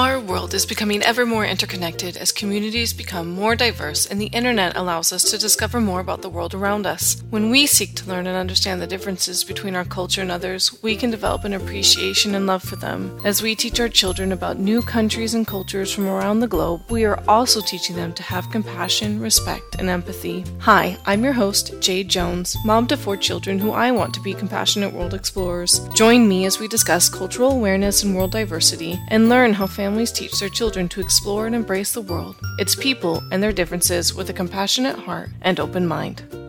Our world is becoming ever more interconnected as communities become more diverse and the internet allows us to discover more about the world around us. When we seek to learn and understand the differences between our culture and others, we can develop an appreciation and love for them. As we teach our children about new countries and cultures from around the globe, we are also teaching them to have compassion, respect, and empathy. Hi, I'm your host, Jade Jones, mom to four children who I want to be compassionate world explorers. Join me as we discuss cultural awareness and world diversity and learn how families families teach their children to explore and embrace the world, its people, and their differences with a compassionate heart and open mind.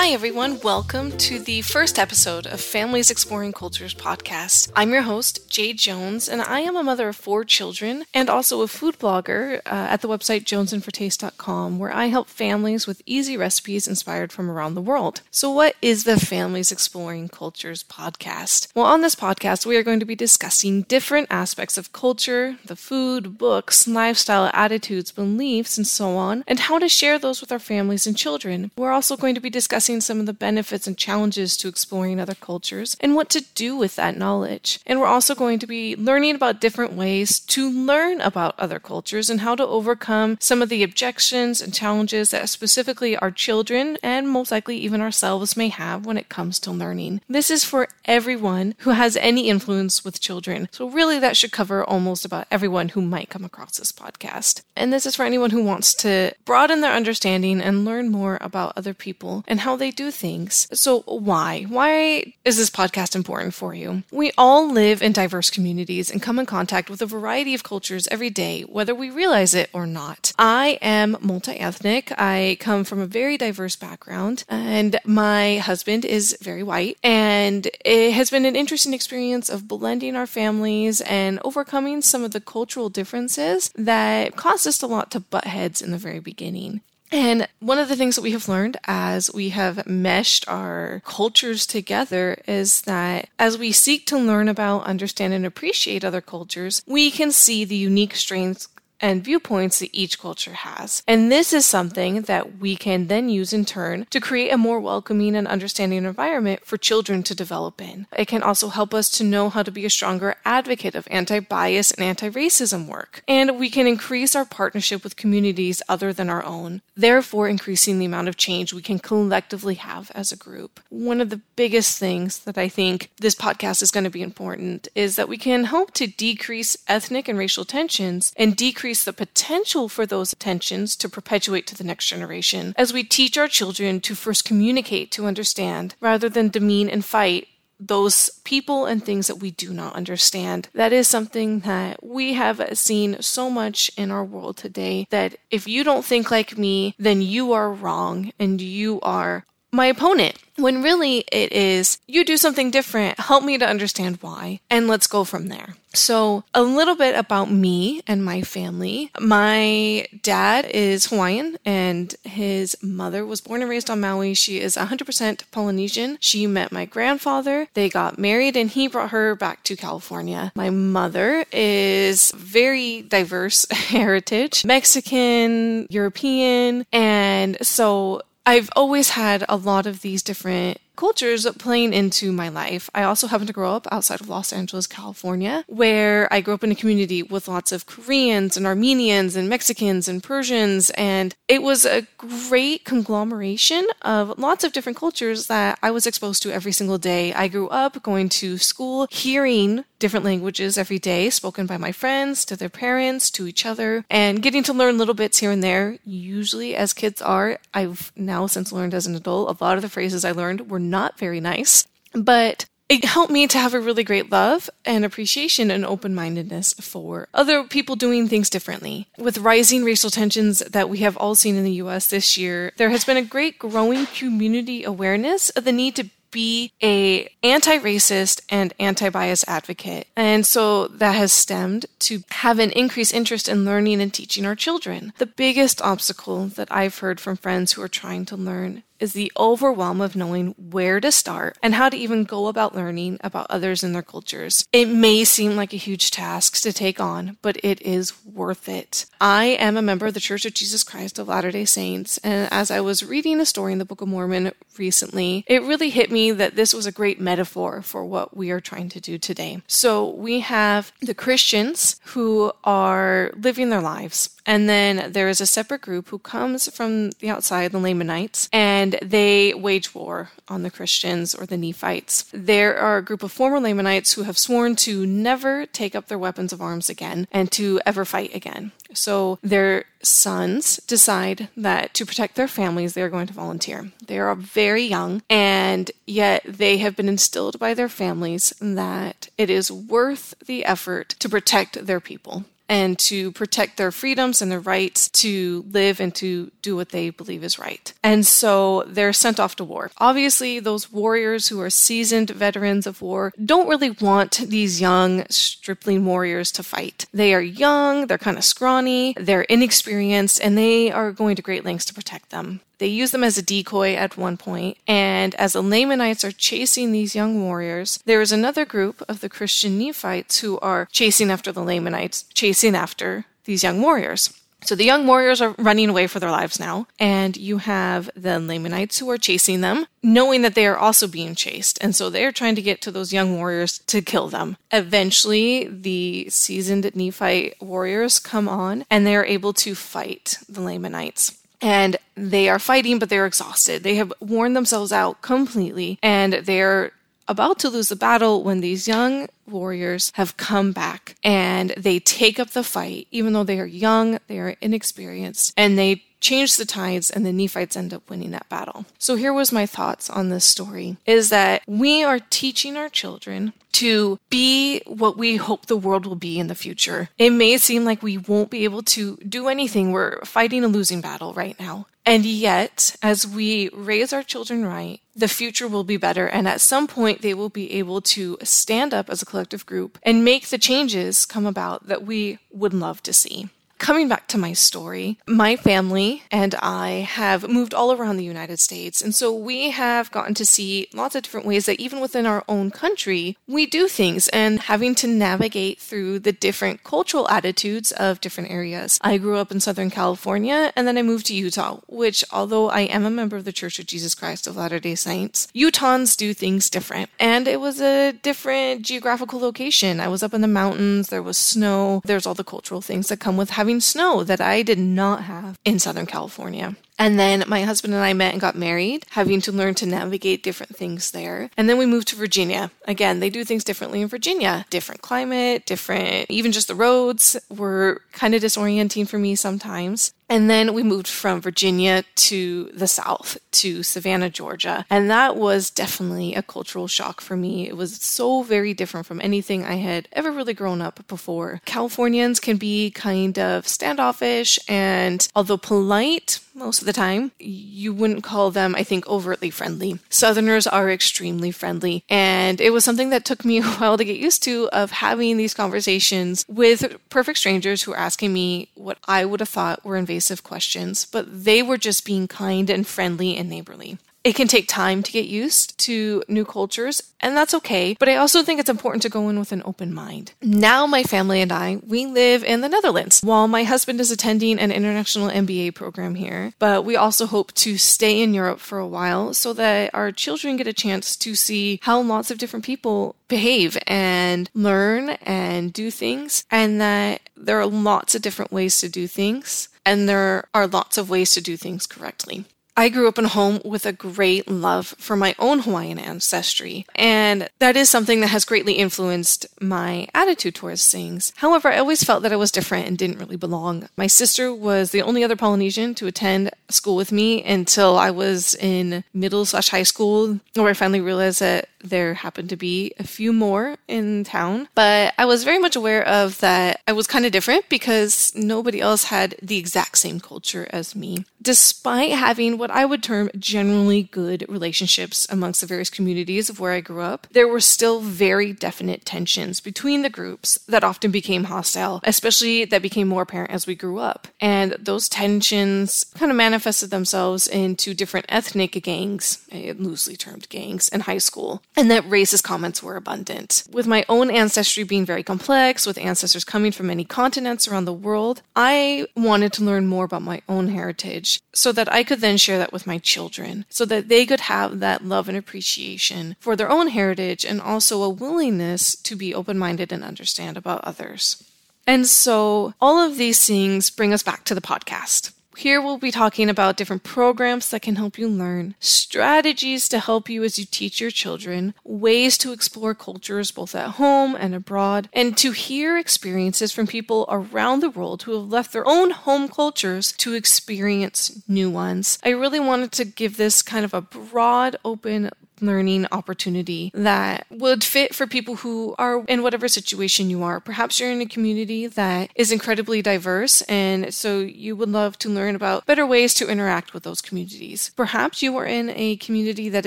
Hi, everyone. Welcome to the first episode of Families Exploring Cultures podcast. I'm your host, Jade Jones, and I am a mother of four children and also a food blogger uh, at the website jonesandfortaste.com, where I help families with easy recipes inspired from around the world. So, what is the Families Exploring Cultures podcast? Well, on this podcast, we are going to be discussing different aspects of culture, the food, books, lifestyle, attitudes, beliefs, and so on, and how to share those with our families and children. We're also going to be discussing discussing some of the benefits and challenges to exploring other cultures and what to do with that knowledge. And we're also going to be learning about different ways to learn about other cultures and how to overcome some of the objections and challenges that specifically our children and most likely even ourselves may have when it comes to learning. This is for everyone who has any influence with children. So, really, that should cover almost about everyone who might come across this podcast. And this is for anyone who wants to broaden their understanding and learn more about other people and how they do things. So, why? Why is this podcast important for you? We all live in diverse communities and come in contact with a variety of cultures every day, whether we realize it or not. I am multi ethnic. I come from a very diverse background, and my husband is very white. And it has been an interesting experience of blending our families and overcoming some of the cultural differences that caused us a lot to butt heads in the very beginning. And one of the things that we have learned as we have meshed our cultures together is that as we seek to learn about, understand, and appreciate other cultures, we can see the unique strengths and viewpoints that each culture has. And this is something that we can then use in turn to create a more welcoming and understanding environment for children to develop in. It can also help us to know how to be a stronger advocate of anti bias and anti racism work. And we can increase our partnership with communities other than our own, therefore, increasing the amount of change we can collectively have as a group. One of the biggest things that I think this podcast is going to be important is that we can help to decrease ethnic and racial tensions and decrease increase the potential for those tensions to perpetuate to the next generation as we teach our children to first communicate to understand rather than demean and fight those people and things that we do not understand. That is something that we have seen so much in our world today that if you don't think like me, then you are wrong and you are my opponent. When really it is, you do something different, help me to understand why, and let's go from there. So, a little bit about me and my family. My dad is Hawaiian and his mother was born and raised on Maui. She is 100% Polynesian. She met my grandfather. They got married and he brought her back to California. My mother is very diverse heritage Mexican, European, and so I've always had a lot of these different cultures playing into my life. I also happen to grow up outside of Los Angeles, California, where I grew up in a community with lots of Koreans and Armenians and Mexicans and Persians. And it was a great conglomeration of lots of different cultures that I was exposed to every single day. I grew up going to school, hearing different languages every day spoken by my friends, to their parents, to each other, and getting to learn little bits here and there. Usually, as kids are, I've now since learned as an adult, a lot of the phrases I learned were not very nice, but it helped me to have a really great love and appreciation and open mindedness for other people doing things differently. With rising racial tensions that we have all seen in the US this year, there has been a great growing community awareness of the need to be a anti-racist and anti-bias advocate. And so that has stemmed to have an increased interest in learning and teaching our children. The biggest obstacle that I've heard from friends who are trying to learn is the overwhelm of knowing where to start and how to even go about learning about others and their cultures. It may seem like a huge task to take on, but it is worth it. I am a member of the Church of Jesus Christ of Latter day Saints, and as I was reading a story in the Book of Mormon recently, it really hit me that this was a great metaphor for what we are trying to do today. So we have the Christians who are living their lives and then there is a separate group who comes from the outside, the Lamanites, and they wage war on the Christians or the Nephites. There are a group of former Lamanites who have sworn to never take up their weapons of arms again and to ever fight again. So their sons decide that to protect their families, they are going to volunteer. They are very young, and yet they have been instilled by their families that it is worth the effort to protect their people and to protect their freedoms and their rights to live and to do what they believe is right. And so they're sent off to war. Obviously, those warriors who are seasoned veterans of war don't really want these young stripling warriors to fight. They are young, they're kind of scrawny, they're inexperienced, and they are going to great lengths to protect them. They use them as a decoy at one point, and as the Lamanites are chasing these young warriors, there is another group of the Christian Nephites who are chasing after the Lamanites, chasing after these young warriors. So the young warriors are running away for their lives now, and you have the Lamanites who are chasing them, knowing that they are also being chased. And so they're trying to get to those young warriors to kill them. Eventually, the seasoned Nephite warriors come on and they are able to fight the Lamanites and they are fighting, but they're exhausted. They have worn themselves out completely, and they're about to lose the battle when these young warriors have come back and they take up the fight, even though they are young, they are inexperienced, and they change the tides and the Nephites end up winning that battle. So here was my thoughts on this story is that we are teaching our children to be what we hope the world will be in the future. It may seem like we won't be able to do anything. We're fighting a losing battle right now. And yet, as we raise our children right, the future will be better. And at some point, they will be able to stand up as a group and make the changes come about that we would love to see. Coming back to my story, my family and I have moved all around the United States. And so we have gotten to see lots of different ways that even within our own country, we do things and having to navigate through the different cultural attitudes of different areas. I grew up in Southern California and then I moved to Utah, which, although I am a member of the Church of Jesus Christ of Latter day Saints, Utahns do things different. And it was a different geographical location. I was up in the mountains, there was snow, there's all the cultural things that come with having having snow that I did not have in Southern California. And then my husband and I met and got married, having to learn to navigate different things there. And then we moved to Virginia. Again, they do things differently in Virginia. Different climate, different, even just the roads were kind of disorienting for me sometimes. And then we moved from Virginia to the South, to Savannah, Georgia. And that was definitely a cultural shock for me. It was so very different from anything I had ever really grown up before. Californians can be kind of standoffish and although polite, most of the time. You wouldn't call them, I think, overtly friendly. Southerners are extremely friendly, and it was something that took me a while to get used to of having these conversations with perfect strangers who were asking me what I would have thought were invasive questions, but they were just being kind and friendly and neighborly. It can take time to get used to new cultures, and that's okay. But I also think it's important to go in with an open mind. Now, my family and I, we live in the Netherlands while my husband is attending an international MBA program here. But we also hope to stay in Europe for a while so that our children get a chance to see how lots of different people behave and learn and do things, and that there are lots of different ways to do things. And there are lots of ways to do things correctly. I grew up in a home with a great love for my own Hawaiian ancestry, and that is something that has greatly influenced my attitude towards things. However, I always felt that I was different and didn't really belong. My sister was the only other Polynesian to attend school with me until I was in middle slash high school, where I finally realized that there happened to be a few more in town, but I was very much aware of that I was kind of different because nobody else had the exact same culture as me. Despite having what I would term generally good relationships amongst the various communities of where I grew up, there were still very definite tensions between the groups that often became hostile, especially that became more apparent as we grew up. And those tensions kind of manifested themselves into different ethnic gangs, eh, loosely termed gangs, in high school, and that racist comments were abundant. With my own ancestry being very complex, with ancestors coming from many continents around the world, I wanted to learn more about my own heritage so that I could then share that with my children, so that they could have that love and appreciation for their own heritage and also a willingness to be open minded and understand about others. And so all of these things bring us back to the podcast. Here we'll be talking about different programs that can help you learn, strategies to help you as you teach your children, ways to explore cultures both at home and abroad, and to hear experiences from people around the world who have left their own home cultures to experience new ones. I really wanted to give this kind of a broad, open learning opportunity that would fit for people who are in whatever situation you are. Perhaps you're in a community that is incredibly diverse, and so you would love to learn about better ways to interact with those communities. Perhaps you are in a community that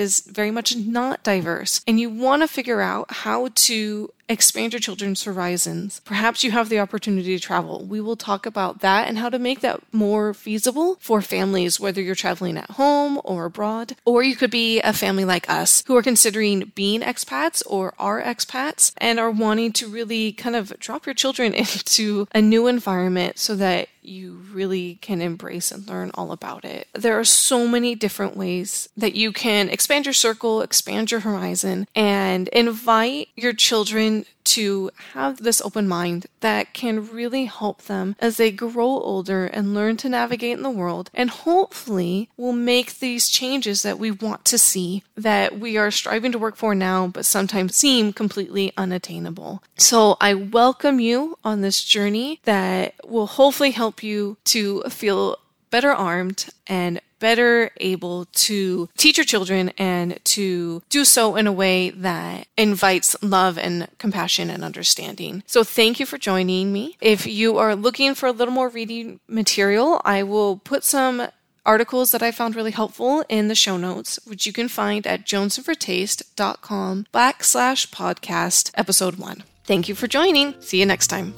is very much not diverse, and you want to figure out how to expand your children's horizons. Perhaps you have the opportunity to travel. We will talk about that and how to make that more feasible for families, whether you're traveling at home or abroad, or you could be a family like us who are considering being expats or are expats and are wanting to really kind of drop your children into a new environment so that you really can embrace and learn all about it. There are so many different ways that you can expand your circle, expand your horizon, and invite your children to have this open mind that can really help them as they grow older and learn to navigate in the world and hopefully will make these changes that we want to see that we are striving to work for now but sometimes seem completely unattainable. So I welcome you on this journey that will hopefully help you to feel better armed and better able to teach your children and to do so in a way that invites love and compassion and understanding. So thank you for joining me. If you are looking for a little more reading material, I will put some articles that I found really helpful in the show notes, which you can find at jonesandfortaste.com backslash podcast episode one. Thank you for joining. See you next time.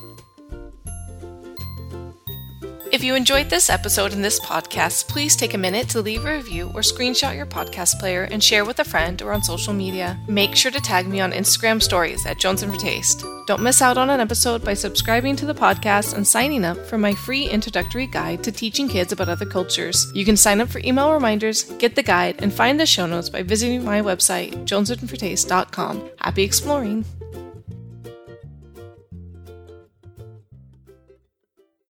If you enjoyed this episode and this podcast, please take a minute to leave a review or screenshot your podcast player and share with a friend or on social media. Make sure to tag me on Instagram stories at Jones and for Taste. Don't miss out on an episode by subscribing to the podcast and signing up for my free introductory guide to teaching kids about other cultures. You can sign up for email reminders, get the guide, and find the show notes by visiting my website, jonesandfortaste.com. Happy exploring!